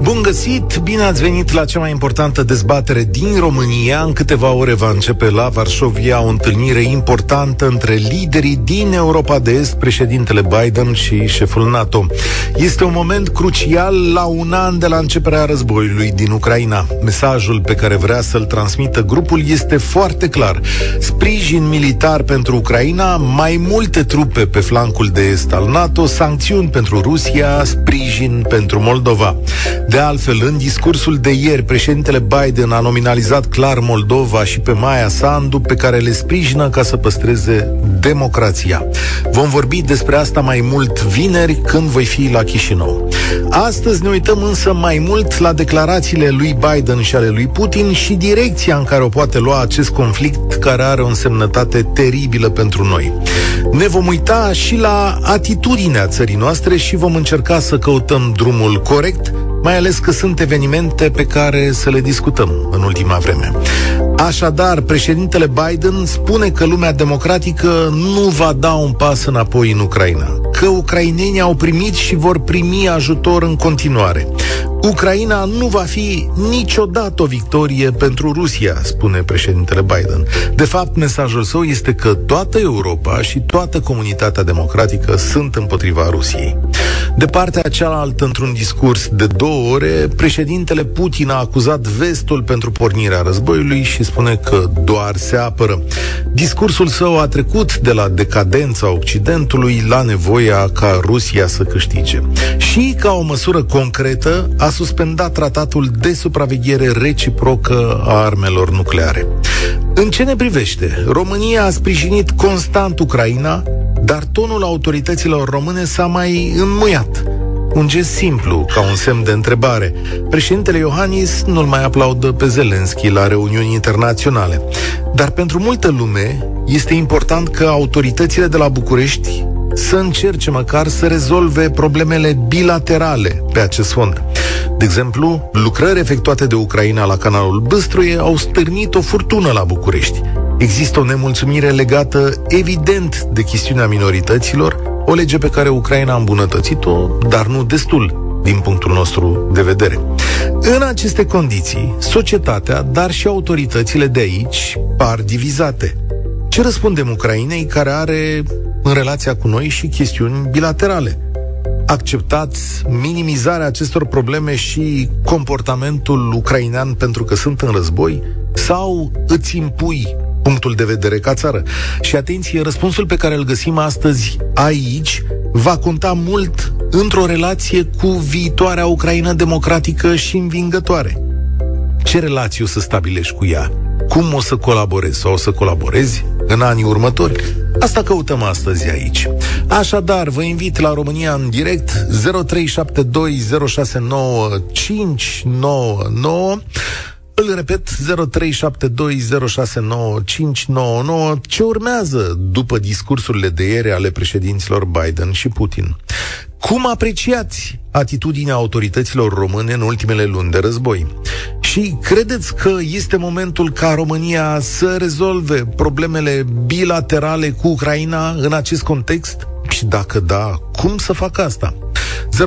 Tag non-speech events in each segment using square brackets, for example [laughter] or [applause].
Bun găsit! Bine ați venit la cea mai importantă dezbatere din România. În câteva ore va începe la Varșovia o întâlnire importantă între liderii din Europa de Est, președintele Biden și șeful NATO. Este un moment crucial la un an de la începerea războiului din Ucraina. Mesajul pe care vrea să-l transmită grupul este foarte clar. Sprijin militar pentru Ucraina, mai multe trupe pe flancul de est al NATO, sancțiuni pentru Rusia, sprijin pentru Moldova. De altfel, în discursul de ieri, președintele Biden a nominalizat clar Moldova și pe Maia Sandu, pe care le sprijină ca să păstreze democrația. Vom vorbi despre asta mai mult vineri, când voi fi la Chișinău. Astăzi ne uităm însă mai mult la declarațiile lui Biden și ale lui Putin și direcția în care o poate lua acest conflict care are o însemnătate teribilă pentru noi. Ne vom uita și la atitudinea țării noastre și vom încerca să căutăm drumul corect mai ales că sunt evenimente pe care să le discutăm în ultima vreme. Așadar, președintele Biden spune că lumea democratică nu va da un pas înapoi în Ucraina, că ucrainenii au primit și vor primi ajutor în continuare. Ucraina nu va fi niciodată o victorie pentru Rusia, spune președintele Biden. De fapt, mesajul său este că toată Europa și toată comunitatea democratică sunt împotriva Rusiei. De partea cealaltă, într-un discurs de două ore, președintele Putin a acuzat vestul pentru pornirea războiului și spune că doar se apără. Discursul său a trecut de la decadența Occidentului la nevoia ca Rusia să câștige. Și, ca o măsură concretă, a suspendat tratatul de supraveghere reciprocă a armelor nucleare. În ce ne privește, România a sprijinit constant Ucraina, dar tonul autorităților române s-a mai înmuiat. Un gest simplu, ca un semn de întrebare. Președintele Iohannis nu-l mai aplaudă pe Zelenski la reuniuni internaționale. Dar pentru multă lume este important că autoritățile de la București să încerce măcar să rezolve problemele bilaterale pe acest fond. De exemplu, lucrări efectuate de Ucraina la canalul Băstruie au stârnit o furtună la București. Există o nemulțumire legată evident de chestiunea minorităților, o lege pe care Ucraina a îmbunătățit-o, dar nu destul din punctul nostru de vedere. În aceste condiții, societatea, dar și autoritățile de aici par divizate. Ce răspundem Ucrainei care are în relația cu noi și chestiuni bilaterale? acceptați minimizarea acestor probleme și comportamentul ucrainean pentru că sunt în război? Sau îți impui punctul de vedere ca țară? Și atenție, răspunsul pe care îl găsim astăzi aici va conta mult într-o relație cu viitoarea Ucraina democratică și învingătoare. Ce relație o să stabilești cu ea? Cum o să colaborezi sau o să colaborezi în anii următori? Asta căutăm astăzi aici. Așadar, vă invit la România în direct 0372069599 îl repet, 0372069599. Ce urmează după discursurile de ieri ale președinților Biden și Putin? Cum apreciați atitudinea autorităților române în ultimele luni de război? Și credeți că este momentul ca România să rezolve problemele bilaterale cu Ucraina în acest context? Și dacă da, cum să facă asta? 0372069599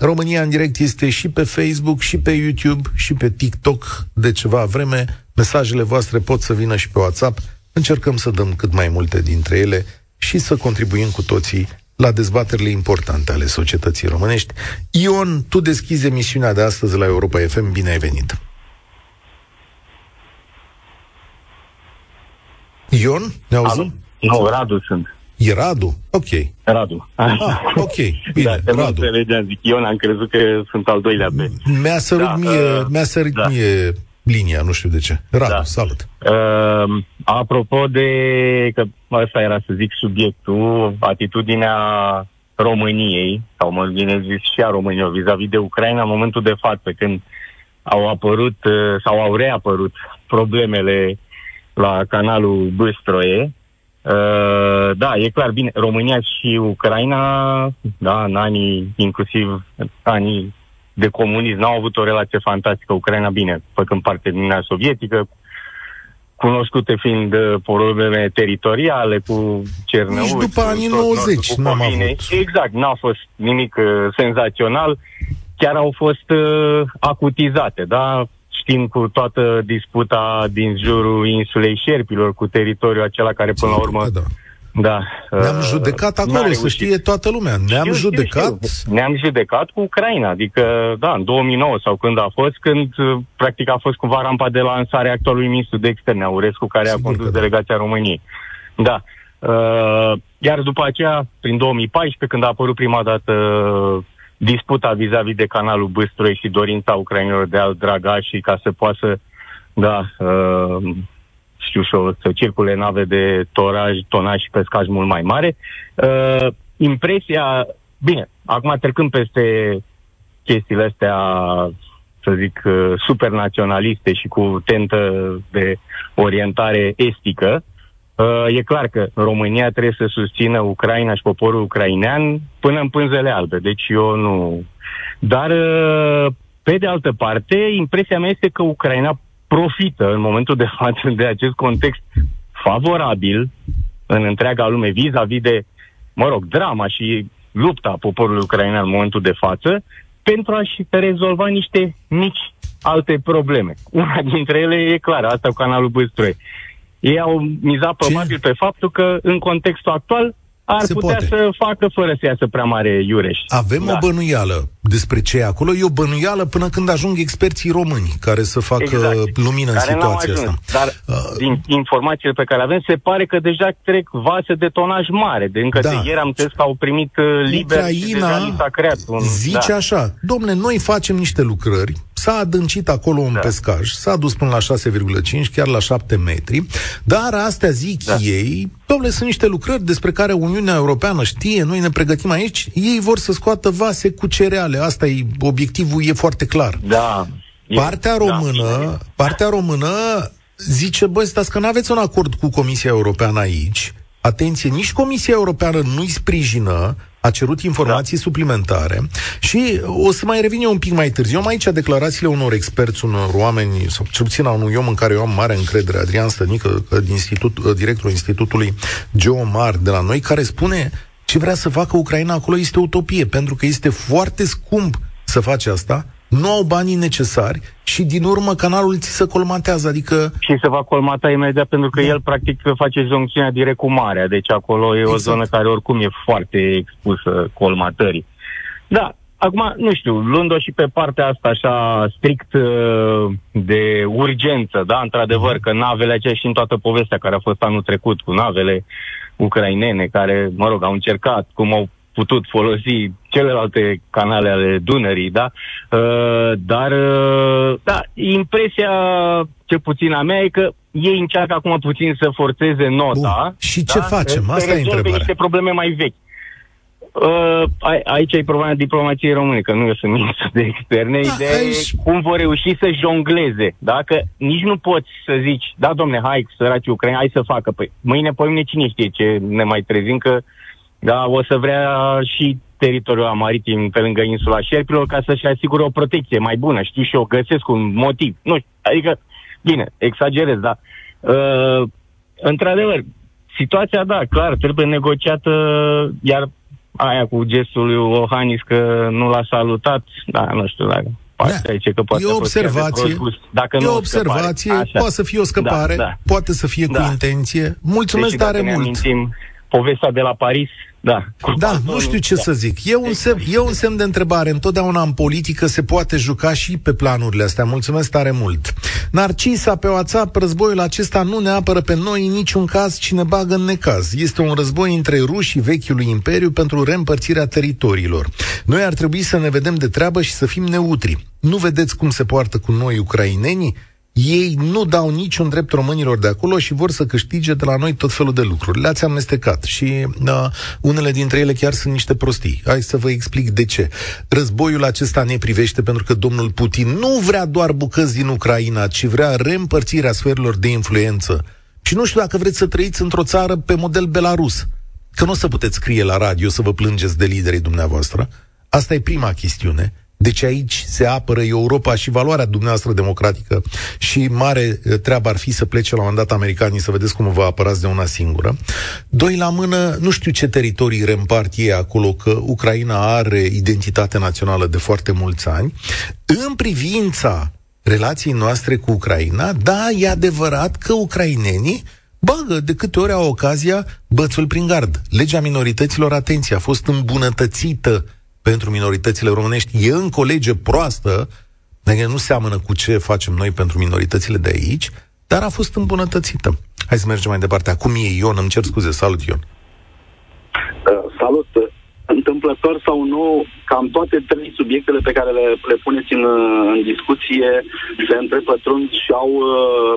România în direct este și pe Facebook, și pe YouTube, și pe TikTok de ceva vreme. Mesajele voastre pot să vină și pe WhatsApp. Încercăm să dăm cât mai multe dintre ele și să contribuim cu toții la dezbaterile importante ale societății românești. Ion, tu deschizi emisiunea de astăzi la Europa FM. Bine ai venit! Ion, ne auzim? Nu, Radu sunt. E Radu? Ok. Radu. Ah, ok, [laughs] bine, da, Radu. înțelegeam, zic, Ion, am crezut că sunt al doilea B. Mi-a sărit Da, mie, uh, mi-a sărit da. mie linia, nu știu de ce. Radu, Da. salut. Uh, apropo de, că ăsta era să zic subiectul, atitudinea României, sau mă bine zis și a României vis-a-vis de Ucraina în momentul de față, când au apărut uh, sau au reapărut problemele la canalul Băstroie. Uh, da, e clar, bine, România și Ucraina, da, în anii, inclusiv anii de comunism, n-au avut o relație fantastică. Ucraina, bine, făcând parte din Uniunea Sovietică, cunoscute fiind uh, probleme teritoriale cu Cernăuți. Nici după anii 90 n-am avut. Exact, n-a fost nimic uh, senzațional. Chiar au fost uh, acutizate, da? Știm cu toată disputa din jurul insulei Șerpilor, cu teritoriul acela care până la urmă... Da da. Ne-am uh, judecat acolo, să știe toată lumea. Ne-am știu, judecat... Știu, știu. Ne-am judecat cu Ucraina, adică, da, în 2009 sau când a fost, când uh, practic a fost cumva rampa de lansare actualului ministru de externe, Aurescu, care Sigur a condus da. delegația României. Da. Uh, iar după aceea, prin 2014, când a apărut prima dată disputa vis-a-vis de canalul Băstroi și dorința ucrainilor de a-l draga și ca să poată da, uh, știu și eu, să circule nave de toraj, tonaj și pescaj mult mai mare. Uh, impresia, bine, acum trecând peste chestiile astea, să zic, uh, supernaționaliste și cu tentă de orientare estică, uh, e clar că România trebuie să susțină Ucraina și poporul ucrainean până în pânzele albe. Deci eu nu... Dar, uh, pe de altă parte, impresia mea este că Ucraina profită în momentul de față de acest context favorabil în întreaga lume vis-a-vis de, mă rog, drama și lupta poporului ucrainean în momentul de față pentru a-și rezolva niște mici alte probleme. Una dintre ele e clară, asta cu canalul Băstroi. Ei au mizat probabil pe faptul că în contextul actual ar se putea poate. să facă fără să iasă prea mare iureș. Avem da. o bănuială despre ce e acolo. E o bănuială până când ajung experții români care să facă exact. lumină care în situația ajuns, asta. Dar uh, din informațiile pe care le avem, se pare că deja trec vase de tonaj mare. De încă da. de ieri am înțeles că au primit uh, liber Ucraina și deja s-a creat un... zice da. așa, domne, noi facem niște lucrări S-a adâncit acolo un da. pescaj, s-a dus până la 6,5, chiar la 7 metri, dar astea zic da. ei, domnule, sunt niște lucrări despre care Uniunea Europeană știe, noi ne pregătim aici, ei vor să scoată vase cu cereale, asta e, obiectivul e foarte clar. Da. Partea da, română, da, partea română zice, băi, stați că nu aveți un acord cu Comisia Europeană aici, atenție, nici Comisia Europeană nu-i sprijină, a cerut informații da. suplimentare și o să mai revin eu un pic mai târziu. Am aici declarațiile unor experți, unor oameni, sau cel puțin a unui om în care eu am mare încredere, Adrian Stănică, din institut, directorul Institutului Geomar de la noi, care spune ce vrea să facă Ucraina acolo este utopie, pentru că este foarte scump să faci asta, nu au banii necesari și din urmă canalul ți se colmatează, adică... Și se va colmata imediat pentru că da. el practic face joncțiunea direct cu marea, deci acolo e exact. o zonă care oricum e foarte expusă colmatării. Da, acum, nu știu, luând-o și pe partea asta așa strict uh, de urgență, da, într-adevăr, că navele aceea și în toată povestea care a fost anul trecut cu navele ucrainene care, mă rog, au încercat, cum au putut folosi celelalte canale ale Dunării, da? Uh, dar, uh, da, impresia, ce puțin a mea, e că ei încearcă acum puțin să forțeze nota. Bun. Și ce da? facem? Asta e întrebarea. niște probleme mai vechi. Uh, aici e problema diplomației române, că nu eu sunt [laughs] ministru de externe. Da, Ideea aici... e cum vor reuși să jongleze. Dacă nici nu poți să zici, da, domne, hai, săraci Ucraina, hai să facă. Păi, mâine, poimne, cine știe ce ne mai trezim, că da, o să vrea și teritoriul maritim pe lângă insula Șerpilor ca să-și asigure o protecție mai bună. Știu și eu, găsesc un motiv. Nu știu, adică, bine, exagerez, da. Uh, într-adevăr, situația, da, clar, trebuie negociată, iar aia cu gestul lui Ohanis că nu l-a salutat, da, nu știu dacă da. Aici, că poate e o observație, dacă e o observație, poate să fie o scăpare, da, da. poate să fie da. cu intenție. Mulțumesc deci, tare mult! Amintim, povestea de la Paris, da. Da, nu știu ce să zic. E un, semn, e un semn de întrebare. Întotdeauna în politică se poate juca și pe planurile astea. Mulțumesc tare mult. Narcisa pe WhatsApp, războiul acesta nu ne apără pe noi în niciun caz, ci ne bagă în necaz. Este un război între rușii vechiului imperiu pentru reîmpărțirea teritoriilor. Noi ar trebui să ne vedem de treabă și să fim neutri. Nu vedeți cum se poartă cu noi ucrainenii? Ei nu dau niciun drept românilor de acolo și vor să câștige de la noi tot felul de lucruri. Le-ați amestecat și uh, unele dintre ele chiar sunt niște prostii. Hai să vă explic de ce. Războiul acesta ne privește pentru că domnul Putin nu vrea doar bucăți din Ucraina, ci vrea reîmpărțirea sferilor de influență. Și nu știu dacă vreți să trăiți într-o țară pe model belarus. Că nu o să puteți scrie la radio să vă plângeți de liderii dumneavoastră. Asta e prima chestiune. Deci aici se apără Europa și valoarea dumneavoastră democratică și mare treabă ar fi să plece la un dat americanii să vedeți cum vă apărați de una singură. Doi la mână, nu știu ce teritorii reîmpart ei acolo, că Ucraina are identitate națională de foarte mulți ani. În privința relației noastre cu Ucraina, da, e adevărat că ucrainenii bagă de câte ori au ocazia bățul prin gard. Legea minorităților, atenție, a fost îmbunătățită pentru minoritățile românești. E încă o lege proastă, adică nu seamănă cu ce facem noi pentru minoritățile de aici, dar a fost îmbunătățită. Hai să mergem mai departe. Acum e Ion, îmi cer scuze. Salut, Ion. Uh, salut. Întâmplător sau nu, cam toate trei subiectele pe care le, le puneți în, în discuție se întrepătrund și au, uh,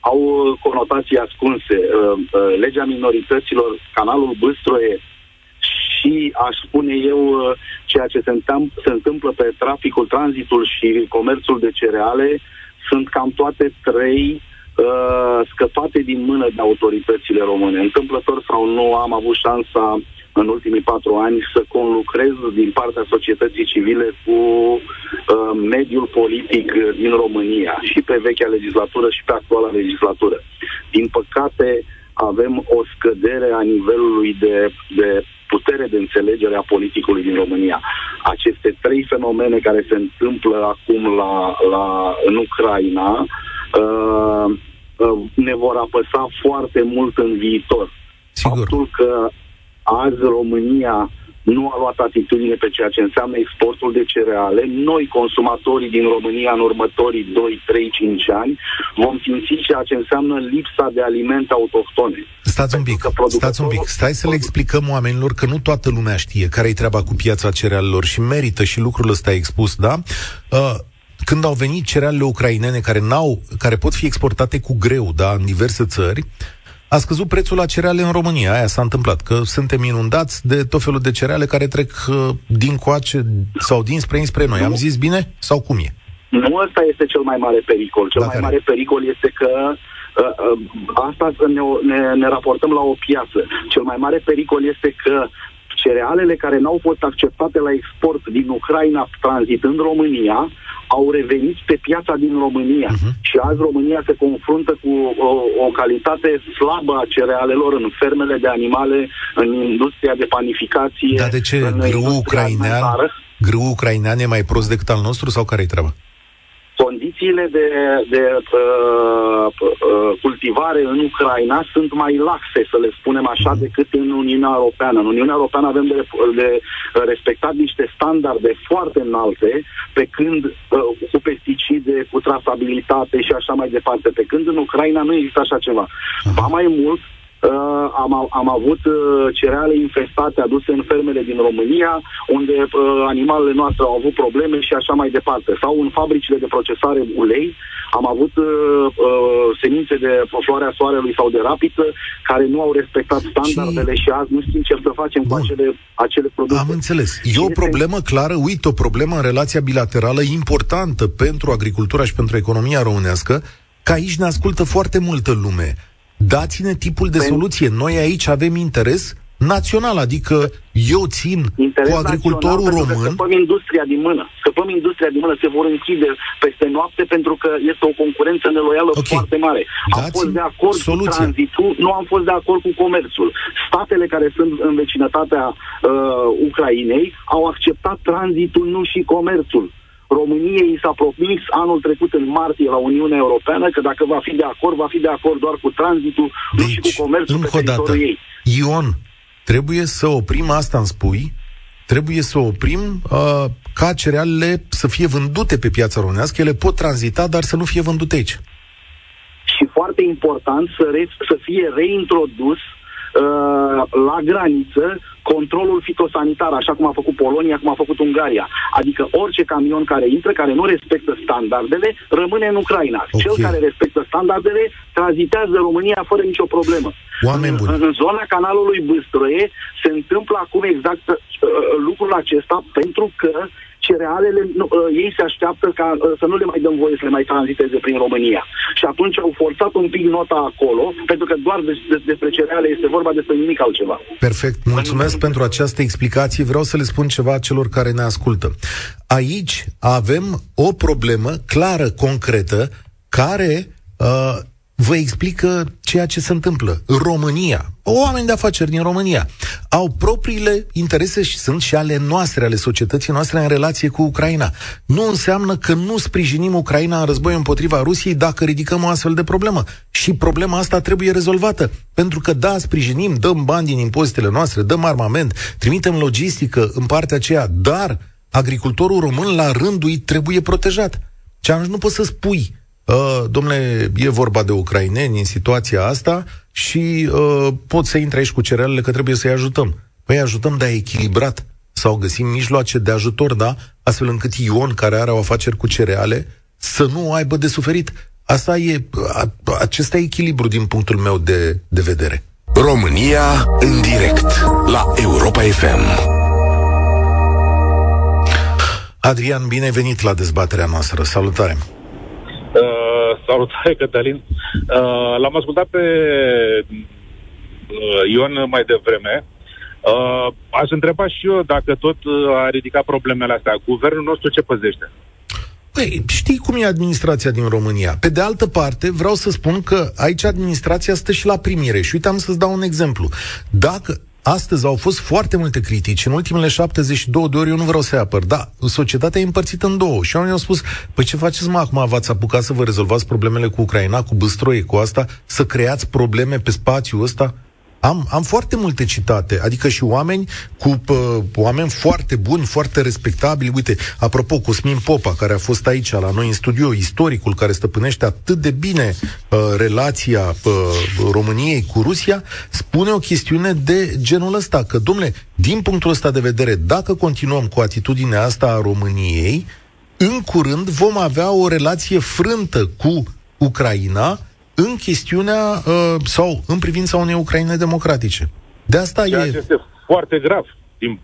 au conotații ascunse. Uh, uh, legea minorităților, canalul Băstroie și, aș spune eu, uh, ceea ce se întâmplă, se întâmplă pe traficul, tranzitul și comerțul de cereale sunt cam toate trei uh, scăpate din mână de autoritățile române. Întâmplător sau nu, am avut șansa în ultimii patru ani să conlucrez din partea societății civile cu uh, mediul politic din România, și pe vechea legislatură și pe actuala legislatură. Din păcate, avem o scădere a nivelului de, de putere de înțelegere a politicului din România. Aceste trei fenomene care se întâmplă acum la, la, în Ucraina uh, uh, ne vor apăsa foarte mult în viitor. Sigur. Faptul că azi România nu a luat atitudine pe ceea ce înseamnă exportul de cereale. Noi, consumatorii din România, în următorii 2, 3, 5 ani, vom simți ceea ce înseamnă lipsa de alimente autohtone. Stați un pic, stați un pic. Stai să le explicăm oamenilor că nu toată lumea știe care-i treaba cu piața cerealelor și merită și lucrul ăsta expus, da? Uh, când au venit cerealele ucrainene care, n-au, care pot fi exportate cu greu da, în diverse țări, a scăzut prețul la cereale în România. Aia s-a întâmplat, că suntem inundați de tot felul de cereale care trec uh, din coace sau din spre spre noi. Am zis bine sau cum e? Nu ăsta este cel mai mare pericol. Cel da, mai care? mare pericol este că uh, uh, asta ne, ne, ne raportăm la o piață. Cel mai mare pericol este că cerealele care n-au fost acceptate la export din Ucraina tranzit în România au revenit pe piața din România. Uh-huh. Și azi România se confruntă cu o, o calitate slabă a cerealelor în fermele de animale, în industria de panificație. Dar de ce grâu ucrainean, grâu ucrainean e mai prost decât al nostru sau care-i treaba? Condițiile de, de uh, uh, cultivare în Ucraina sunt mai laxe, să le spunem așa, mhm. decât în Uniunea Europeană. În Uniunea Europeană avem de, de respectat niște standarde foarte înalte, pe când uh, cu pesticide, cu trasabilitate și așa mai departe. Pe când în Ucraina nu există așa ceva. Ba mai mult, Uh, am, am avut uh, cereale infestate aduse în fermele din România, unde uh, animalele noastre au avut probleme și așa mai departe. Sau în fabricile de procesare ulei, am avut uh, uh, semințe de floarea soarelui sau de rapiță care nu au respectat standardele și, și azi nu știm ce să facem Bun. cu acele, acele produse. Am înțeles. E o problemă clară, uite, o problemă în relația bilaterală importantă pentru agricultura și pentru economia românească, că aici ne ascultă foarte multă lume dați-ne tipul de soluție. Noi aici avem interes național, adică eu țin interes cu agricultorul român. Scăpăm industria din mână. Scăpăm industria din mână, se vor închide peste noapte pentru că este o concurență neloială okay. foarte mare. Am dați fost de acord soluția. cu tranzitul, nu am fost de acord cu comerțul. Statele care sunt în vecinătatea uh, Ucrainei au acceptat tranzitul, nu și comerțul. României i s-a promis anul trecut în martie la Uniunea Europeană că dacă va fi de acord, va fi de acord doar cu tranzitul, deci, nu și cu comerțul pe teritoriul dată, ei. Ion, trebuie să oprim asta, îmi spui, trebuie să oprim uh, ca cerealele să fie vândute pe piața românească, ele pot tranzita, dar să nu fie vândute aici. Și foarte important să, re- să fie reintrodus uh, la graniță controlul fitosanitar, așa cum a făcut Polonia, cum a făcut Ungaria. Adică orice camion care intră, care nu respectă standardele, rămâne în Ucraina. Okay. Cel care respectă standardele tranzitează România fără nicio problemă. Oameni buni. În, în zona canalului Băstroie se întâmplă acum exact uh, lucrul acesta pentru că cerealele, nu, uh, ei se așteaptă ca uh, să nu le mai dăm voie să le mai tranziteze prin România. Și atunci au forțat un pic nota acolo, pentru că doar des, des, despre cereale este vorba despre nimic altceva. Perfect. Mulțumesc pentru această explicație. Vreau să le spun ceva celor care ne ascultă. Aici avem o problemă clară, concretă, care uh, vă explică ceea ce se întâmplă. România, oameni de afaceri din România, au propriile interese și sunt și ale noastre, ale societății noastre în relație cu Ucraina. Nu înseamnă că nu sprijinim Ucraina în război împotriva Rusiei dacă ridicăm o astfel de problemă. Și problema asta trebuie rezolvată. Pentru că da, sprijinim, dăm bani din impozitele noastre, dăm armament, trimitem logistică în partea aceea, dar agricultorul român la rândul ei trebuie protejat. Și atunci nu poți să spui uh, domnule, e vorba de ucraineni în situația asta și uh, pot să intre aici cu cerealele că trebuie să-i ajutăm. Păi ajutăm, dar echilibrat. Sau găsim mijloace de ajutor, da? Astfel încât Ion, care are o afaceri cu cereale, să nu aibă de suferit. Asta e, a, acesta e echilibru din punctul meu de, de vedere. România în direct la Europa FM. Adrian, bine ai venit la dezbaterea noastră. Salutare! Uh, salutare, [laughs] Cătălin. Uh, l-am ascultat pe uh, Ion mai devreme. Uh, aș întreba și eu dacă tot uh, a ridicat problemele astea. Guvernul nostru ce păzește? Păi, știi cum e administrația din România. Pe de altă parte, vreau să spun că aici administrația stă și la primire. Și uite, am să-ți dau un exemplu. Dacă Astăzi au fost foarte multe critici. În ultimele 72 de ori eu nu vreau să-i apăr. Da, societatea e împărțită în două. Și oamenii au spus, păi ce faceți mă acum? V-ați apucat să vă rezolvați problemele cu Ucraina, cu Băstroie, cu asta? Să creați probleme pe spațiul ăsta? Am, am foarte multe citate, adică și oameni cu uh, oameni foarte buni, foarte respectabili. Uite, apropo, Cosmin Popa, care a fost aici la noi în studio, istoricul care stăpânește atât de bine uh, relația uh, României cu Rusia, spune o chestiune de genul ăsta, că, domnule, din punctul ăsta de vedere, dacă continuăm cu atitudinea asta a României, în curând vom avea o relație frântă cu Ucraina, în chestiunea uh, sau în privința unei Ucraine democratice. De asta Ceea e... ce este foarte grav din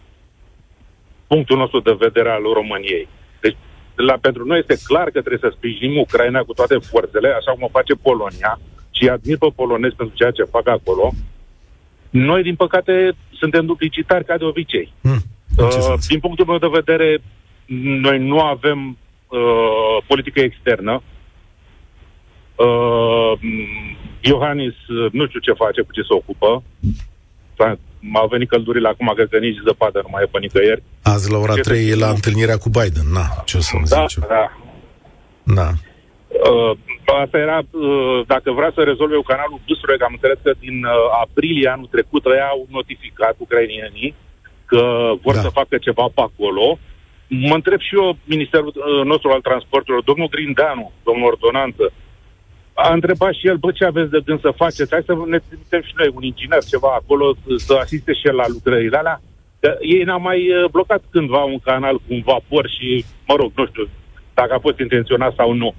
punctul nostru de vedere al României. Deci, la, pentru noi este clar că trebuie să sprijinim Ucraina cu toate forțele, așa cum o face Polonia, și admir pe polonezi pentru ceea ce fac acolo. Noi, din păcate, suntem duplicitari ca de obicei. Hmm, uh, din punctul meu de vedere, noi nu avem uh, politică externă, Uh, Iohannis, uh, nu știu ce face, cu ce se ocupă. M-au venit căldurile acum, că nici zăpadă nu mai e pe nicăieri. Azi la ora 3 e la întâlnirea cu Biden. Na, ce o să-mi da, zice? Da, Da. Uh, asta era, uh, dacă vrea să rezolve cu canalul Bustroi, am înțeles că din uh, aprilie anul trecut ei au notificat ucrainienii că vor Da. să facă ceva pe acolo. Mă întreb și eu, Ministerul uh, nostru al Transporturilor, domnul Grindeanu, domnul Ordonanță, a întrebat și el, bă, ce aveți de gând să faceți? Hai să ne trimitem și noi un inginer ceva acolo să, să asiste și el la lucrările alea. Că ei n-au mai uh, blocat cândva un canal cu un vapor și, mă rog, nu știu dacă a fost intenționat sau nu.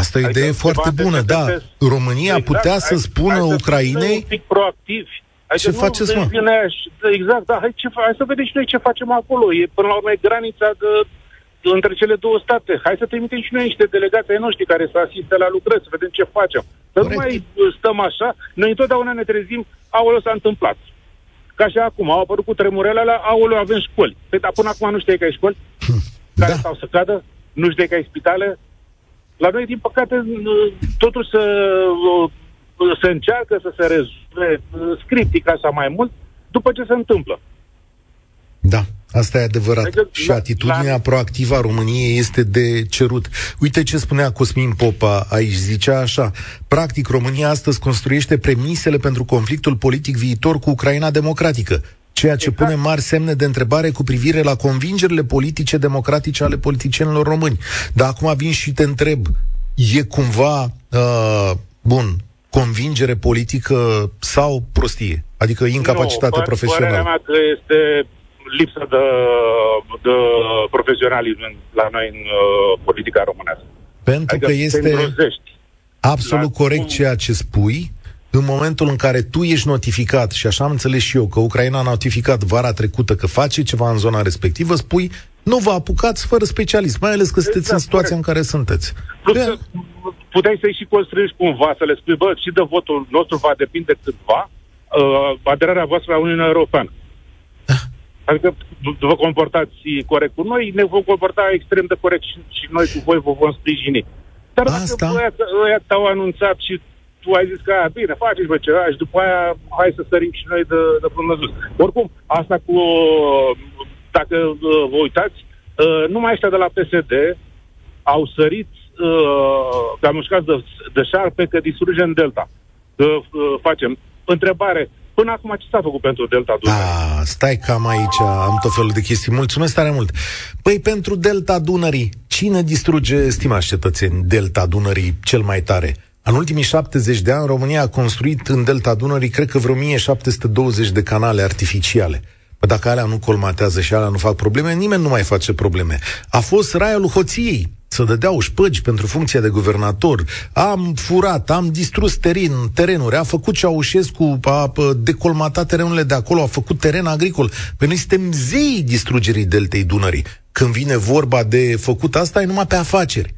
Asta e o Adică idee ceva foarte de bună, da. înțeles. România Exact, putea să hai- spună hai să fim Ucrainei un pic proactivi. Adică Ce faceți, mă? vine aia și- da, Exact, da, hai, ce, fa- hai să vedem și noi ce facem acolo. E până la urmă e granița de, de, între cele două state. Hai să trimitem și noi niște delegați ai noștri care să asiste la lucrări, să vedem ce facem. Să nu Corect. mai uh, stăm așa. Noi întotdeauna ne trezim, aoleu s-a întâmplat. Ca și acum, au apărut cu tremurele alea, aoleu avem școli. Păi, dar până acum nu știai că ai școli? Care Da. stau să cadă? Nu știai că ai spitale? La noi, din păcate, uh, totul să, uh, se încearcă să se rezolve uh, scriptic așa mai mult după ce se întâmplă. Da, asta e adevărat. Adică, și la- atitudinea la- proactivă a României este de cerut. Uite ce spunea Cosmin Popa aici, zicea așa. Practic, România astăzi construiește premisele pentru conflictul politic viitor cu Ucraina democratică, ceea ce Exact. pune mari semne de întrebare cu privire la convingerile politice democratice ale politicienilor români. Dar acum vin și te întreb, e cumva, uh, bun, convingere politică sau prostie? Adică incapacitate nu, profesională? Părerea mea că este lipsă de, de profesionalism în- la noi în uh, politica românească. Pentru Adică că te este îngrozești. absolut la corect cum- ceea ce spui, în momentul în care tu ești notificat, și așa am înțeles și eu, că Ucraina a notificat vara trecută că face ceva în zona respectivă, spui, nu vă apucați fără specialist, mai ales că sunteți exact, în situația corect. în care sunteți. Plus că puteai să-i și construiești cumva, să le spui, bă, și de votul nostru va depinde câtva uh, aderarea voastră la Uniunea Europeană. Da. Adică vă comportați corect cu noi, ne vom comporta extrem de corect și, și noi cu voi vă vom sprijini. Dar Asta... dacă ăia te-au anunțat și tu ai zis că, bine, faceți vă ceva și după aia hai să sărim și noi de, de până sus. Oricum, asta cu, dacă uh, vă uitați, uh, numai ăștia de la PSD au sărit uh, ca mușcați de, de șarpe că distrugem Delta. Că uh, facem. Întrebare, Până acum ce s-a făcut pentru Delta Dunării? Ah, stai cam aici, am tot felul de chestii. Mulțumesc tare mult. Păi pentru Delta Dunării, cine distruge, stimați cetățeni, Delta Dunării cel mai tare? În ultimii 70 de ani, România a construit în Delta Dunării, cred că vreo 1720 de canale artificiale. Păi dacă alea nu colmatează și alea nu fac probleme, nimeni nu mai face probleme. A fost raiul hoției să dădeau șpăgi pentru funcția de guvernator, am furat, am distrus teren, terenuri, a făcut Ceaușescu, a decolmatat terenurile de acolo, a făcut teren agricol. Păi noi suntem zei distrugerii deltei Dunării. Când vine vorba de făcut asta, e numai pe afaceri.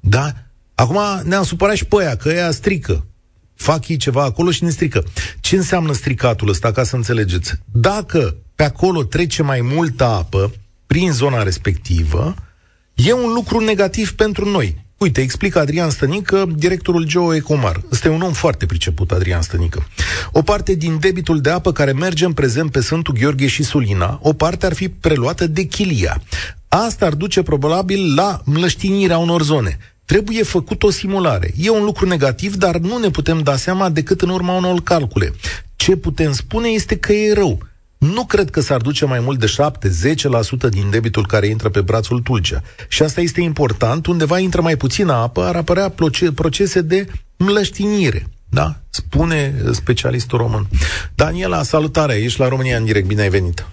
Da? Acum ne-am supărat și pe aia, că ea strică. Fac ei ceva acolo și ne strică. Ce înseamnă stricatul ăsta, ca să înțelegeți? Dacă pe acolo trece mai multă apă prin zona respectivă, e un lucru negativ pentru noi. Uite, explică Adrian Stănică, directorul Geo Ecomar. Este un om foarte priceput, Adrian Stănică. O parte din debitul de apă care merge în prezent pe Sfântul Gheorghe și Sulina, o parte ar fi preluată de Chilia. Asta ar duce probabil la mlăștinirea unor zone. Trebuie făcut o simulare. E un lucru negativ, dar nu ne putem da seama decât în urma unor calcule. Ce putem spune este că e rău. Nu cred că s-ar duce mai mult de 7-10% din debitul care intră pe brațul Tulcea. Și asta este important. Undeva intră mai puțină apă, ar apărea procese de mlăștinire. Da? Spune specialistul român. Daniela, salutare! Ești la România în direct. Bine ai venit!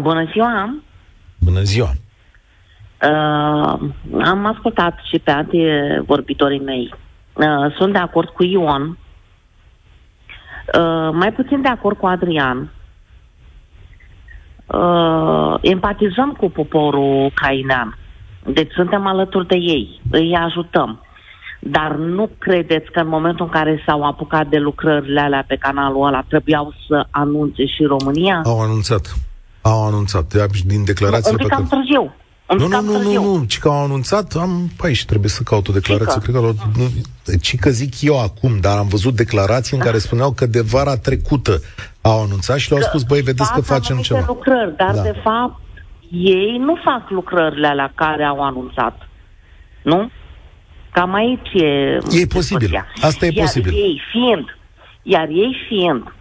Bună ziua! Bună ziua! Uh, am ascultat și pe alte vorbitorii mei. Uh, sunt de acord cu Ion, uh, mai puțin de acord cu Adrian. Uh, empatizăm cu poporul cainean. Deci suntem alături de ei, îi ajutăm. Dar nu credeți că în momentul în care s-au apucat de lucrările alea pe canalul ăla, trebuiau să anunțe și România? Au anunțat. Au anunțat. Din declarațiile pe care... târziu. Nu, nu, nu, nu, nu, ci că au anunțat, am, păi și trebuie să caut o declarație, cred că, nu, ci că zic eu acum, dar am văzut declarații în care spuneau că de vara trecută au anunțat și le-au spus, băi, vedeți că facem ceva. lucrări, dar da. de fapt ei nu fac lucrările la care au anunțat. Nu? Cam aici e E posibil, asta e iar posibil. Ei fiind, iar ei fiind,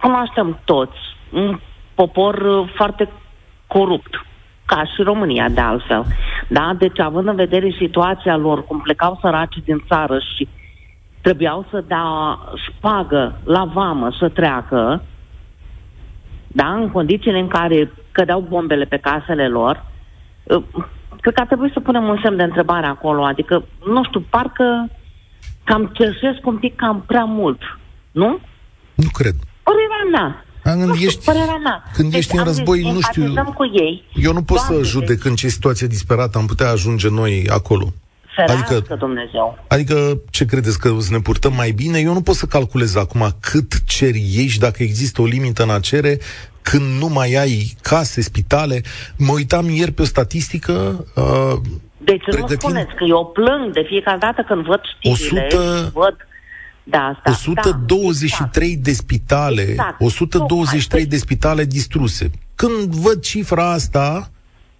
cunoaștem toți, un popor foarte corupt ca și România, de altfel. Da? Deci, având în vedere situația lor, cum plecau săraci din țară și trebuiau să dea șpagă la vamă să treacă, da? în condițiile în care cădeau bombele pe casele lor, ă, cred că ar trebui să punem un semn de întrebare acolo. Adică, nu știu, parcă cam cerșesc un pic cam prea mult, nu? Nu cred. Părerea mea. Când nu ești, mea. Când deci ești în război, nu știu... Cu ei. Eu nu pot să judec în ce situație disperată am putea ajunge noi acolo. Ferească adică, Dumnezeu. Adică, ce credeți, că să ne purtăm mai bine? Eu nu pot să calculez acum cât cer ei și dacă există o limită în a cere, când nu mai ai case, spitale. Mă uitam ieri pe o statistică... Uh, deci pregătim... nu spuneți că eu plâng de fiecare dată când văd știrile 100... văd da, asta, 123 da, exact. de spitale, exact. 123 de spitale distruse. Când văd cifra asta,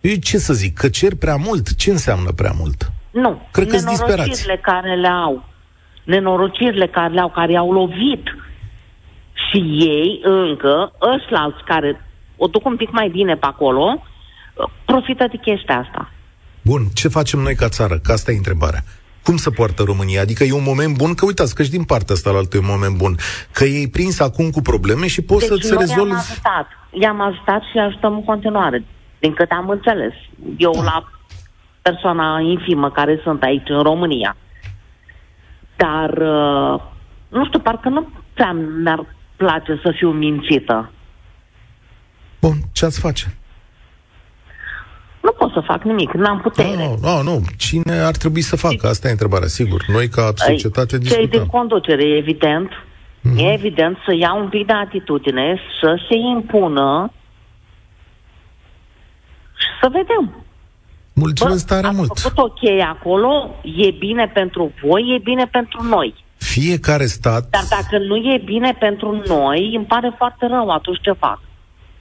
eu ce să zic, că cer prea mult? Ce înseamnă prea mult? Nu. Cred că disperați. care le au, nenorocirile care le au, care i-au lovit și ei încă, ășlalți care o duc un pic mai bine pe acolo, profită de chestia asta. Bun, ce facem noi ca țară? Că asta e întrebarea. Cum se poartă România? Adică e un moment bun, că uitați că și din partea asta la altă e un moment bun, că e prins acum cu probleme și poți deci să-ți rezolvi... i-am ajutat. I-am ajutat și ajutăm în continuare, din câte am înțeles. Eu da. la persoana infimă care sunt aici în România. Dar, uh, nu știu, parcă nu prea mi-ar place să fiu mințită. Bun, ce ați face? Nu pot să fac nimic, n-am putere. Nu, nu, nu. Cine ar trebui să facă? Asta e întrebarea, sigur. Noi, ca societate, discutăm. Cei din conducere, evident. Mm-hmm. E evident să ia un pic de atitudine, să se impună și să vedem. Mulțumesc Bă, tare mult. făcut ok acolo, e bine pentru voi, e bine pentru noi. Fiecare stat... Dar dacă nu e bine pentru noi, îmi pare foarte rău atunci ce fac.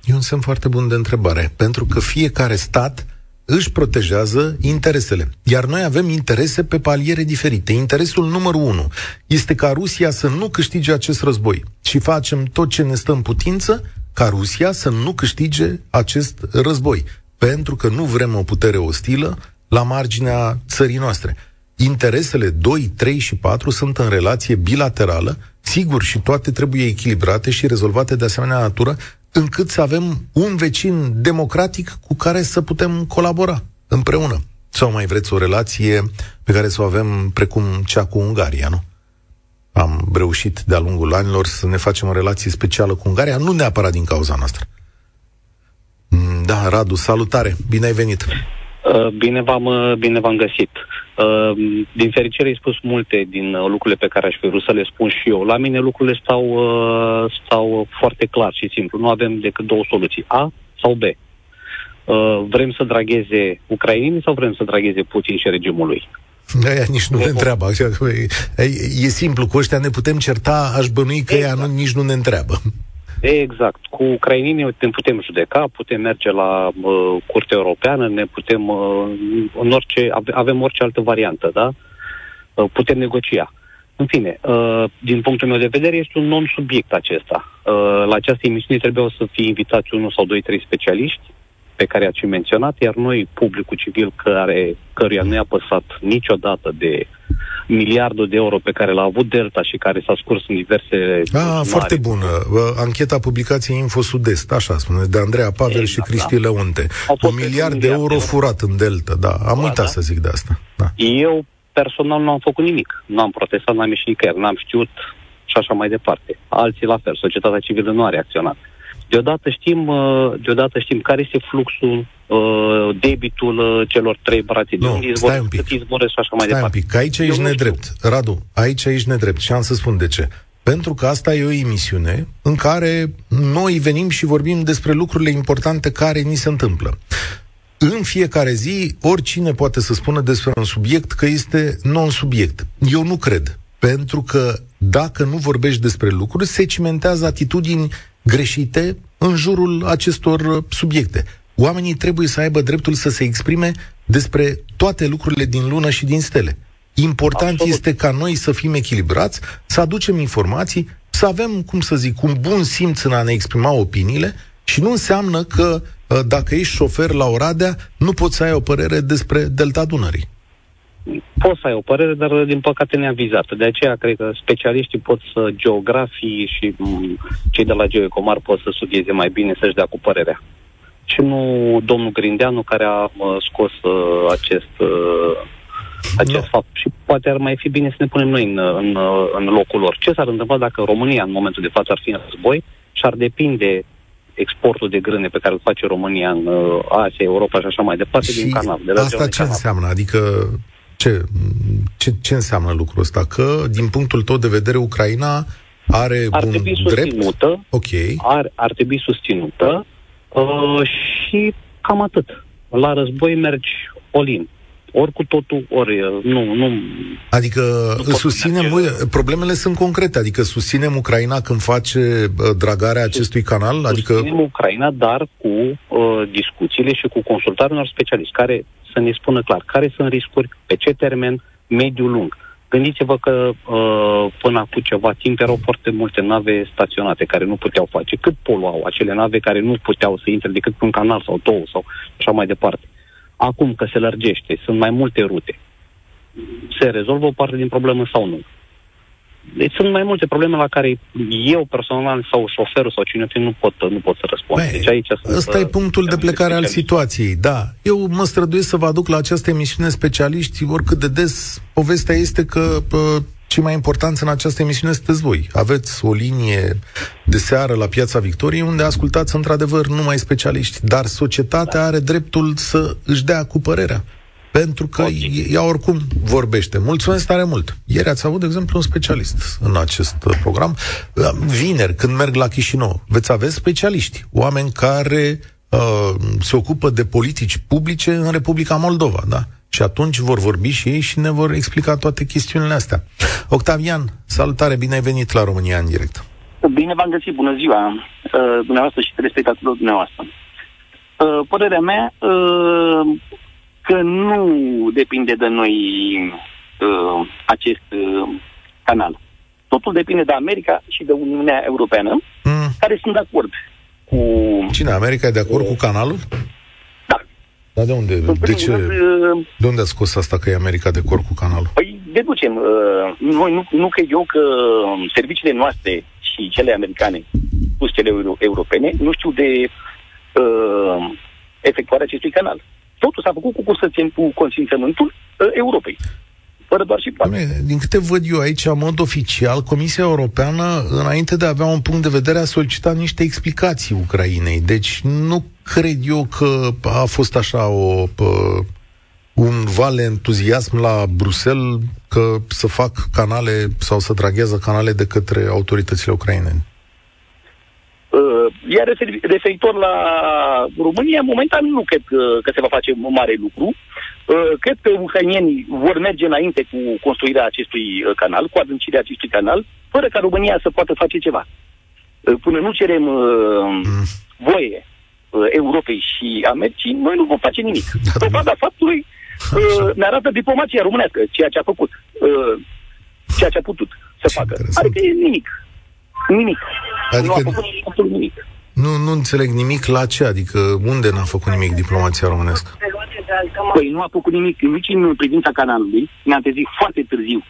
E un semn foarte bun de întrebare, pentru că fiecare stat își protejează interesele. Iar noi avem interese pe paliere diferite. Interesul numărul unu este ca Rusia să nu câștige acest război. Și facem tot ce ne stă în putință ca Rusia să nu câștige acest război. Pentru că nu vrem o putere ostilă la marginea țării noastre. Interesele 2, 3 și 4 sunt în relație bilaterală, sigur, și toate trebuie echilibrate și rezolvate de asemenea natură, încât să avem un vecin democratic cu care să putem colabora împreună. Sau mai vreți o relație pe care să o avem precum cea cu Ungaria, nu? Am reușit de-a lungul anilor să ne facem o relație specială cu Ungaria, nu neapărat din cauza noastră. Mm, da, Radu, salutare! Bine ai venit! Uh, bine v-am, uh, bine v-am găsit. Uh, din fericire ai spus multe din lucrurile pe care aș fi vrut să le spun și eu. La mine lucrurile stau, stau foarte clar și simplu. Nu avem decât două soluții, A sau B. Vrem să dragheze ucrainii sau vrem să dragheze Putin și regimul lui? Aia nici nu ne întreabă. E simplu, cu ăștia ne putem certa, aș bănui că exact. ea nu, nici nu ne întreabă. Exact. Cu ucrainenii ne putem judeca, putem merge la uh, Curtea Europeană, ne putem, uh, în orice, avem orice altă variantă, da? Uh, putem negocia. În fine, uh, din punctul meu de vedere, este un non-subiect acesta. Uh, la această emisiune trebuiau să fie invitați unul sau doi, trei specialiști pe care ați menționat, iar noi, publicul civil, care, căruia nu i-a păsat niciodată de miliardul de euro pe care l-a avut Delta și care s-a scurs în diverse... Ah, mari. foarte bună. Ancheta publicației Info Sud-Est, așa spune, de Andreea Pavel exact, și Cristi da. Leunte. Un miliard de euro, euro furat în Delta, da. Am da, uitat da. să zic de asta. Da. Eu personal nu am făcut nimic. Nu am protestat, n-am ieșit nicăieri, n-am știut și așa mai departe. Alții la fel, societatea civilă nu a reacționat. Deodată știm, uh, deodată știm care este fluxul, uh, debitul uh, celor trei brațe. Nu, de stai un pic. și așa mai stai departe. un pic, că aici ești nedrept. Radu, aici ești nedrept și am să spun de ce. Pentru că asta e o emisiune în care noi venim și vorbim despre lucrurile importante care ni se întâmplă. În fiecare zi, oricine poate să spună despre un subiect că este non-subiect. Eu nu cred. Pentru că dacă nu vorbești despre lucruri, se cimentează atitudini greșite în jurul acestor uh, subiecte. Oamenii trebuie să aibă dreptul să se exprime despre toate lucrurile din lună și din stele. Important Absolut. este ca noi să fim echilibrați, să aducem informații, să avem, cum să zic, un bun simț în a ne exprima opiniile și nu înseamnă că uh, dacă ești șofer la Oradea, nu poți să ai o părere despre Delta Dunării poți să ai o părere, dar din păcate neavizată. De aceea cred că specialiștii pot să, geografii și m- cei de la Geoecomar pot să studieze mai bine, să-și dea cu părerea. Și nu domnul Grindeanu care a uh, scos uh, acest, uh, acest no. fapt. Și poate ar mai fi bine să ne punem noi în, în, în locul lor. Ce s-ar întâmpla dacă România în momentul de față ar fi în război și ar depinde exportul de grâne pe care îl face România în uh, Asia, Europa și așa mai departe și din canal. De la asta ce canal. înseamnă? Adică ce, ce, ce înseamnă lucrul ăsta? Că, din punctul tău de vedere, Ucraina are ar un trebui drept? susținută, okay. ar, ar trebui susținută uh, și cam atât. La război mergi olin. Ori cu totul, ori uh, nu. nu adică nu susținem, uite, problemele sunt concrete, adică susținem Ucraina când face uh, dragarea acestui canal? Adică... Susținem Ucraina, dar cu uh, discuțiile și cu consultarea unor specialiști care să ne spună clar care sunt riscuri, pe ce termen, mediu lung. Gândiți-vă că uh, până acum ceva timp erau foarte multe nave staționate care nu puteau face. Cât poluau acele nave care nu puteau să intre decât pe un canal sau două sau așa mai departe. Acum că se lărgește, sunt mai multe rute. Se rezolvă o parte din problemă sau nu? Deci sunt mai multe probleme la care eu personal sau șoferul sau cine nu pot, nu pot să răspund. Băi, deci aici ăsta sunt, e punctul de plecare al situației, da. Eu mă străduiesc să vă aduc la această emisiune specialiști, oricât de des povestea este că pă, cei mai importanți în această emisiune sunteți voi. Aveți o linie de seară la Piața Victoriei unde ascultați într-adevăr numai specialiști, dar societatea are dreptul să își dea cu părerea. Pentru că okay. ea oricum vorbește. Mulțumesc tare mult. Ieri ați avut, de exemplu, un specialist în acest program. Vineri, când merg la Chișinău, veți avea specialiști, oameni care uh, se ocupă de politici publice în Republica Moldova, da? Și atunci vor vorbi și ei și ne vor explica toate chestiunile astea. Octavian, salutare, bine ai venit la România în direct. Bine v-am găsit, bună ziua, uh, dumneavoastră și telespectatorilor dumneavoastră. Uh, părerea mea, uh, că nu depinde de noi uh, acest uh, canal. Totul depinde de America și de Uniunea Europeană, mm. care sunt de acord cu... Cine? America e de acord uh, cu canalul? Da. Dar de unde? De ce? Rând, uh, de unde a scos asta că e America de acord cu canalul? Păi deducem. Uh, noi nu, nu cred eu că serviciile noastre și cele americane, plus cele euro- europene, nu știu de uh, efectuarea acestui canal. Totul s-a făcut cu, cu consimțământul uh, Europei. Fără doar și poate. Din câte văd eu aici, în mod oficial, Comisia Europeană, înainte de a avea un punct de vedere, a solicitat niște explicații Ucrainei. Deci nu cred eu că a fost așa o, pă, un val entuziasm la Bruxelles că să fac canale sau să draghează canale de către autoritățile ucrainene. Uh, iar referitor la România, momentan nu cred că, că se va face un mare lucru. Uh, cred că ucrainienii vor merge înainte cu construirea acestui uh, canal, cu adâncirea acestui canal, fără ca România să poată face ceva. Până nu cerem mm. voie Europei și Americii, noi nu vom face nimic. Dovada faptului ne arată diplomația românească, ceea ce a făcut, ceea ce a putut să facă. Adică e nimic. Nimic. Adică nu a făcut absolut nimic. Nu, nu înțeleg nimic la ce, adică unde n-a făcut nimic diplomația românească? Păi nu a făcut nimic nici în privința canalului, ne-a trezit foarte târziu,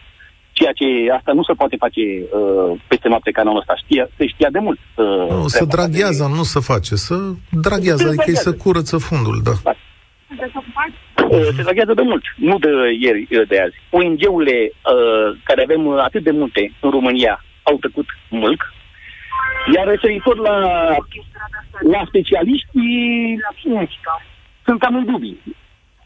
ceea ce asta nu se poate face uh, peste noapte canalul ăsta, știa, se știa de mult. Uh, nu, să draghează, de... nu să face, să draghează, adică e să curăță fundul, da. da. Uh, se draghează de mult, nu de ieri, uh, de azi. ONG-urile uh, care avem atât de multe în România au tăcut mult, iar referitor la, la specialiștii, sunt cam în dubii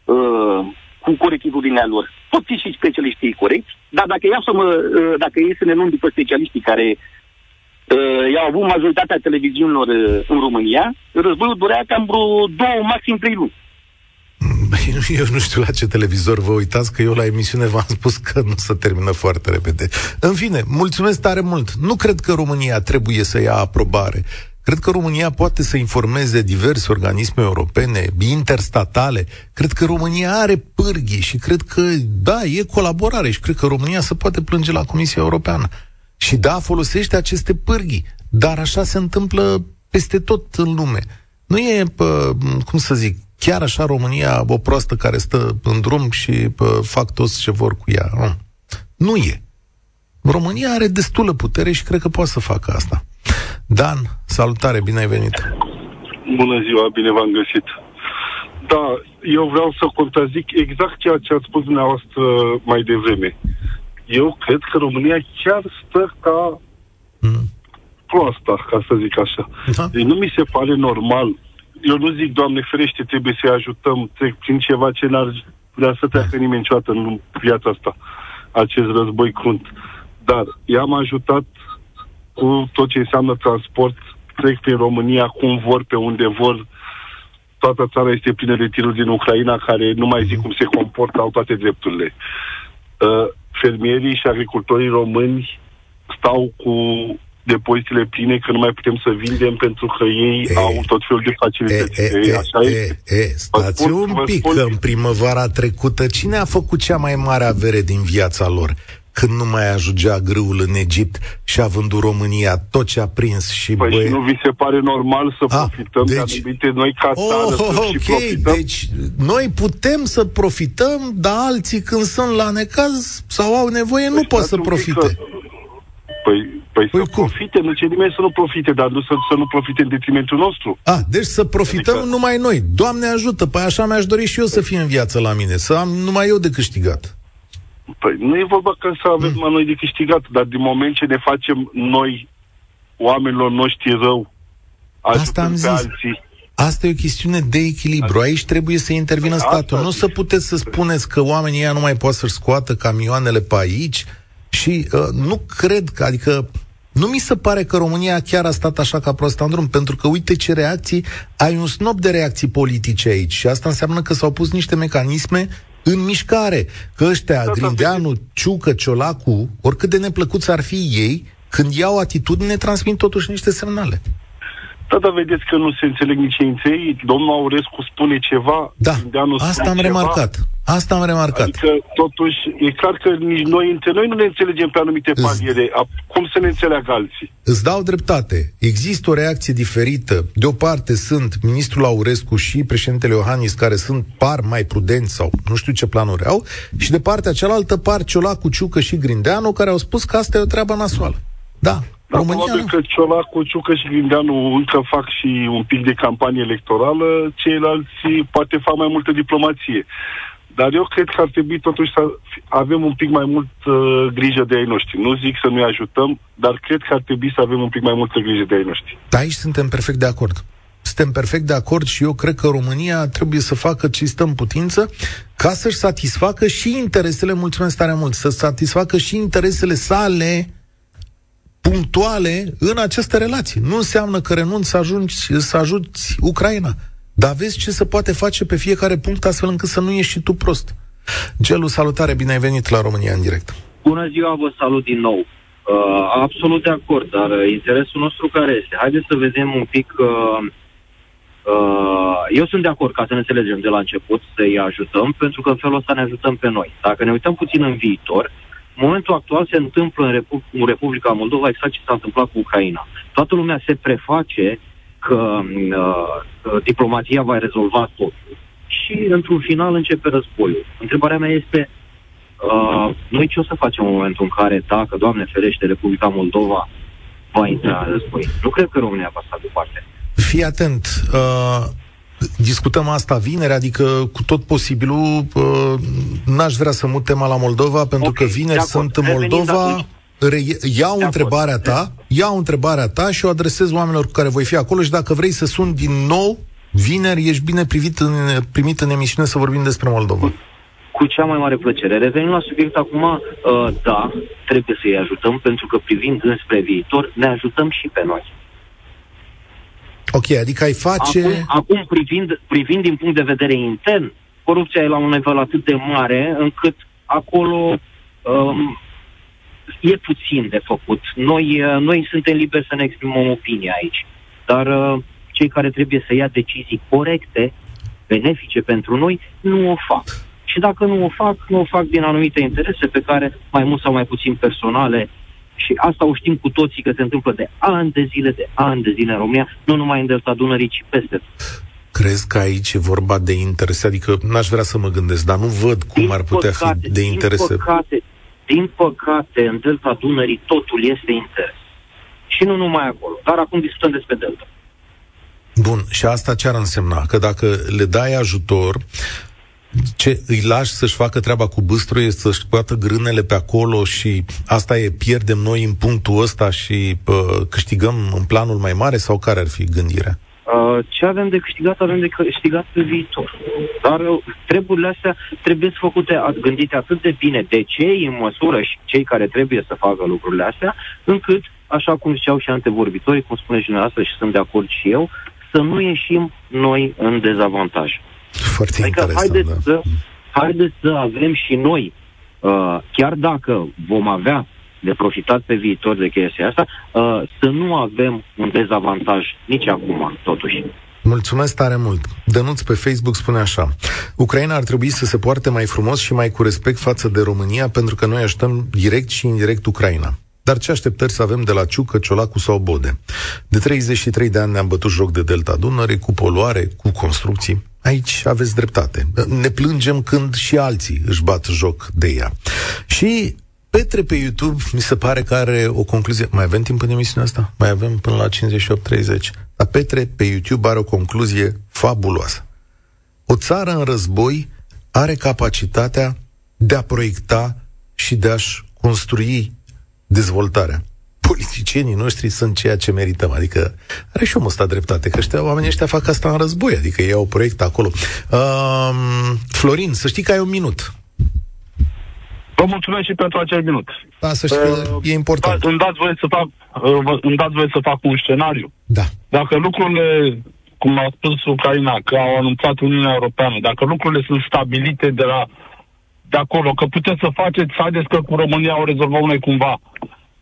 uh, cu corectitudinea lor. Pot fi și specialiștii corecți, dar dacă iau să mă, uh, dacă ei să ne luăm după specialiștii care uh, i-au avut majoritatea televiziunilor uh, în România, războiul durea cam vreo două, maxim trei luni. Eu nu știu la ce televizor vă uitați, că eu la emisiune v-am spus că nu se termină foarte repede. În fine, mulțumesc tare mult. Nu cred că România trebuie să ia aprobare. Cred că România poate să informeze diverse organisme europene, interstatale. Cred că România are pârghii și cred că, da, e colaborare și cred că România se poate plânge la Comisia Europeană. Și da, folosește aceste pârghii, dar așa se întâmplă peste tot în lume. Nu e, cum să zic, chiar așa România o proastă care stă în drum și pă, fac toți ce vor cu ea. Nu. Nu e. România are destulă putere și cred că poate să facă asta. Dan, salutare, bine ai venit! Bună ziua, bine v-am găsit! Da, eu vreau să contrazic exact ceea ce ați spus dumneavoastră mai devreme. Eu cred că România chiar stă ca mm. proasta, ca să zic așa. Da? Deci nu mi se pare normal eu nu zic, Doamne ferește, trebuie să-i ajutăm, trec prin ceva ce n-ar vrea să treacă nimeni niciodată în viața asta, acest război crunt. Dar i-am ajutat cu tot ce înseamnă transport, trec prin România cum vor, pe unde vor. Toată țara este plină de tiruri din Ucraina care nu mai zic cum se comportă, au toate drepturile. Uh, fermierii și agricultorii români stau cu depozitele pline, că nu mai putem să vindem pentru că ei e, au tot felul de facilități. E, e, Așa e, e, e, stați spun, un pic, spun... că în primăvara trecută cine a făcut cea mai mare avere din viața lor? când nu mai ajungea grâul în Egipt și a vândut România tot ce a prins și păi băie... nu vi se pare normal să a, ah, profităm deci... de anumite noi ca oh, țară ok, și profităm? deci noi putem să profităm, dar alții când sunt la necaz sau au nevoie păi nu pot să profite. Că Păi, păi, păi să cum? profite, nu ce nimeni să nu profite, dar nu să, să nu profite în detrimentul nostru. Ah, deci să profităm adică... numai noi. Doamne ajută, păi așa mi-aș dori și eu să fie în viață la mine, să am numai eu de câștigat. Păi nu e vorba că să avem mm. noi de câștigat, dar din moment ce ne facem noi, oamenilor noștri rău, Asta am zis. alții, Asta e o chestiune de echilibru. Aici trebuie să intervină statul. Nu să puteți să spuneți că oamenii ăia nu mai pot să-și scoată camioanele pe aici și uh, nu cred că, adică nu mi se pare că România chiar a stat așa ca prost în drum, pentru că uite ce reacții, ai un snop de reacții politice aici și asta înseamnă că s-au pus niște mecanisme în mișcare. Că ăștia, da, Grindeanu, Ciucă, Ciolacu, oricât de neplăcuți ar fi ei, când iau atitudine, transmit totuși niște semnale. Da, dar vedeți că nu se înțeleg nici ei. Domnul Aurescu spune ceva, da, asta am ceva. remarcat. Asta am remarcat. Adică, totuși, e clar că nici noi între noi nu ne înțelegem pe anumite paliere. Cum să ne înțeleagă alții? Îți dau dreptate. Există o reacție diferită. De o parte sunt ministrul Aurescu și președintele Iohannis, care sunt par mai prudenți sau nu știu ce planuri au, și de partea cealaltă par Ciolacu, Ciucă și Grindeanu, care au spus că asta e o treabă nasoală. Da, dar România probabil nu. că Ciolacu, Ciucă și Grindeanu încă fac și un pic de campanie electorală, ceilalți poate fac mai multă diplomație. Dar eu cred că ar trebui totuși să avem un pic mai mult uh, grijă de ai noștri. Nu zic să nu-i ajutăm, dar cred că ar trebui să avem un pic mai multă grijă de ai noștri. Da, aici suntem perfect de acord. Suntem perfect de acord și eu cred că România trebuie să facă ce stă în putință ca să-și satisfacă și interesele, mulțumesc tare mult, să satisfacă și interesele sale punctuale în aceste relații. Nu înseamnă că renunți să ajungi să ajuți Ucraina. Dar vezi ce se poate face pe fiecare punct astfel încât să nu ieși și tu prost. Gelu, salutare, bine ai venit la România în direct. Bună ziua, vă salut din nou. Uh, absolut de acord, dar uh, interesul nostru care este? Haideți să vedem un pic... Uh, uh, eu sunt de acord ca să ne înțelegem de la început, să-i ajutăm, pentru că în felul ăsta ne ajutăm pe noi. Dacă ne uităm puțin în viitor, în momentul actual se întâmplă în, Repu- în Republica Moldova exact ce s-a întâmplat cu Ucraina. Toată lumea se preface că uh, diplomația va rezolva totul. Și, într-un final, începe războiul. Întrebarea mea este, uh, noi ce o să facem în momentul în care, dacă, Doamne ferește, Republica Moldova va intra în război? Nu cred că România va sta departe. Fii atent. Uh, discutăm asta vineri, adică cu tot posibilul uh, n-aș vrea să mut tema la Moldova, pentru okay, că vineri sunt în Moldova re- iau întrebarea ta, iau întrebarea ta și o adresez oamenilor cu care voi fi acolo și dacă vrei să sun din nou, vineri ești bine privit în, primit în emisiune să vorbim despre Moldova. Cu cea mai mare plăcere. Revenim la subiect acum, uh, da, trebuie să-i ajutăm, pentru că privind înspre viitor, ne ajutăm și pe noi. Ok, adică ai face... Acum, acum privind, privind din punct de vedere intern, corupția e la un nivel atât de mare încât acolo um, e puțin de făcut. Noi, uh, noi suntem liberi să ne exprimăm opinia aici, dar uh, cei care trebuie să ia decizii corecte, benefice pentru noi, nu o fac. Și dacă nu o fac, nu o fac din anumite interese pe care, mai mult sau mai puțin personale, și asta o știm cu toții că se întâmplă de ani de zile, de ani de zile în România, nu numai în Delta Dunării, ci peste Crezi că aici e vorba de interese? Adică n-aș vrea să mă gândesc, dar nu văd cum din ar putea păcate, fi de interese. Din păcate, din păcate, în Delta Dunării totul este interes. Și nu numai acolo. Dar acum discutăm despre Delta. Bun, și asta ce ar însemna? Că dacă le dai ajutor, ce îi lași să-și facă treaba cu bâstru este să-și scoată grânele pe acolo și asta e, pierdem noi în punctul ăsta și uh, câștigăm în planul mai mare sau care ar fi gândirea? Uh, ce avem de câștigat, avem de câștigat pe viitor. Dar uh, treburile astea trebuie să făcute, gândite atât de bine de cei în măsură și cei care trebuie să facă lucrurile astea, încât, așa cum ziceau și antevorbitorii, cum spune și dumneavoastră și sunt de acord și eu, să nu ieșim noi în dezavantaj. Foarte adică interesant, haideți, da. să, haideți să avem și noi, uh, chiar dacă vom avea de profitat pe viitor de chestia asta, uh, să nu avem un dezavantaj nici acum, totuși. Mulțumesc tare mult. Dănuț pe Facebook spune așa. Ucraina ar trebui să se poarte mai frumos și mai cu respect față de România pentru că noi așteptăm direct și indirect Ucraina. Dar ce așteptări să avem de la Ciucă, Ciolacu sau Bode? De 33 de ani ne-am bătut joc de Delta Dunăre, cu poluare, cu construcții. Aici aveți dreptate. Ne plângem când și alții își bat joc de ea. Și Petre pe YouTube mi se pare că are o concluzie. Mai avem timp în emisiunea asta? Mai avem până la 58-30. Dar Petre pe YouTube are o concluzie fabuloasă. O țară în război are capacitatea de a proiecta și de a-și construi dezvoltarea. Politicienii noștri sunt ceea ce merităm. Adică are și omul ăsta dreptate, că ăștia, oamenii ăștia fac asta în război, adică ei au proiect acolo. Uh, Florin, să știi că ai un minut. Vă mulțumesc și pentru acel minut. Da, să știi uh, e important. Da, îmi dați voie să fac, uh, îmi dați voie să fac un scenariu. Da. Dacă lucrurile, cum a spus Ucraina, că au anunțat Uniunea Europeană, dacă lucrurile sunt stabilite de la de acolo, că puteți să faceți, haideți că cu România o rezolvăm noi cumva.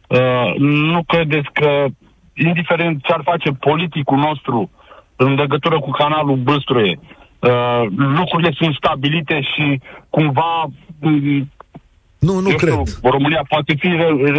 Uh, nu credeți că, indiferent ce ar face politicul nostru în legătură cu canalul Băstruie, uh, lucrurile sunt stabilite și cumva nu, nu Eu cred. Știu, România poate fi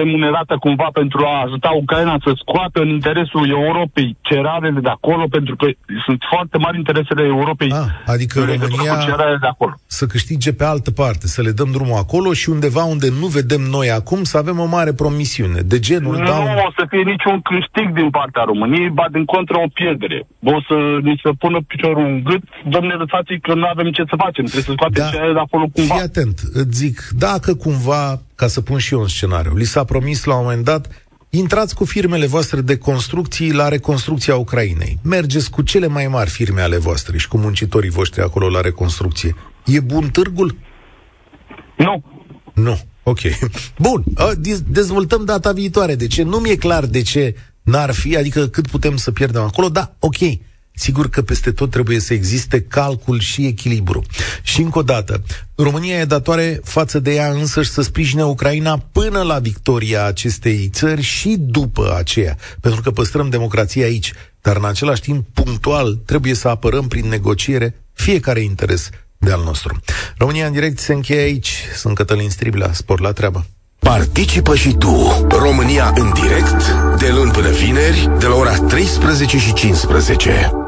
remunerată cumva pentru a ajuta Ucraina să scoată în interesul Europei cerealele de acolo, pentru că sunt foarte mari interesele Europei. A, ah, adică România de acolo. să câștige pe altă parte, să le dăm drumul acolo și undeva unde nu vedem noi acum să avem o mare promisiune. De genul Nu down... o să fie niciun câștig din partea României, ba din contră o pierdere. O să ni se pună piciorul în gât, domne, lăsați că nu avem ce să facem, trebuie să scoatem da. de acolo cumva. Fii atent, îți zic, dacă cum cumva, ca să pun și eu un scenariu, li s-a promis la un moment dat, intrați cu firmele voastre de construcții la reconstrucția Ucrainei. Mergeți cu cele mai mari firme ale voastre și cu muncitorii voștri acolo la reconstrucție. E bun târgul? Nu. Nu. Ok. [laughs] Bun. Dezvoltăm data viitoare. De ce? Nu mi-e clar de ce n-ar fi, adică cât putem să pierdem acolo, da, ok. Sigur că peste tot trebuie să existe calcul și echilibru. Și încă o dată, România e datoare față de ea însăși să sprijine Ucraina până la victoria acestei țări și după aceea, pentru că păstrăm democrația aici, dar în același timp, punctual, trebuie să apărăm prin negociere fiecare interes de al nostru. România în direct se încheie aici. Sunt Cătălin Striblea, spor la treabă. Participă și tu, România în direct, de luni până vineri, de la ora 13 și 15.